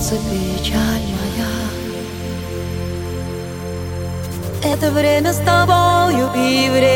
сердце печаль моя Это время с тобою и время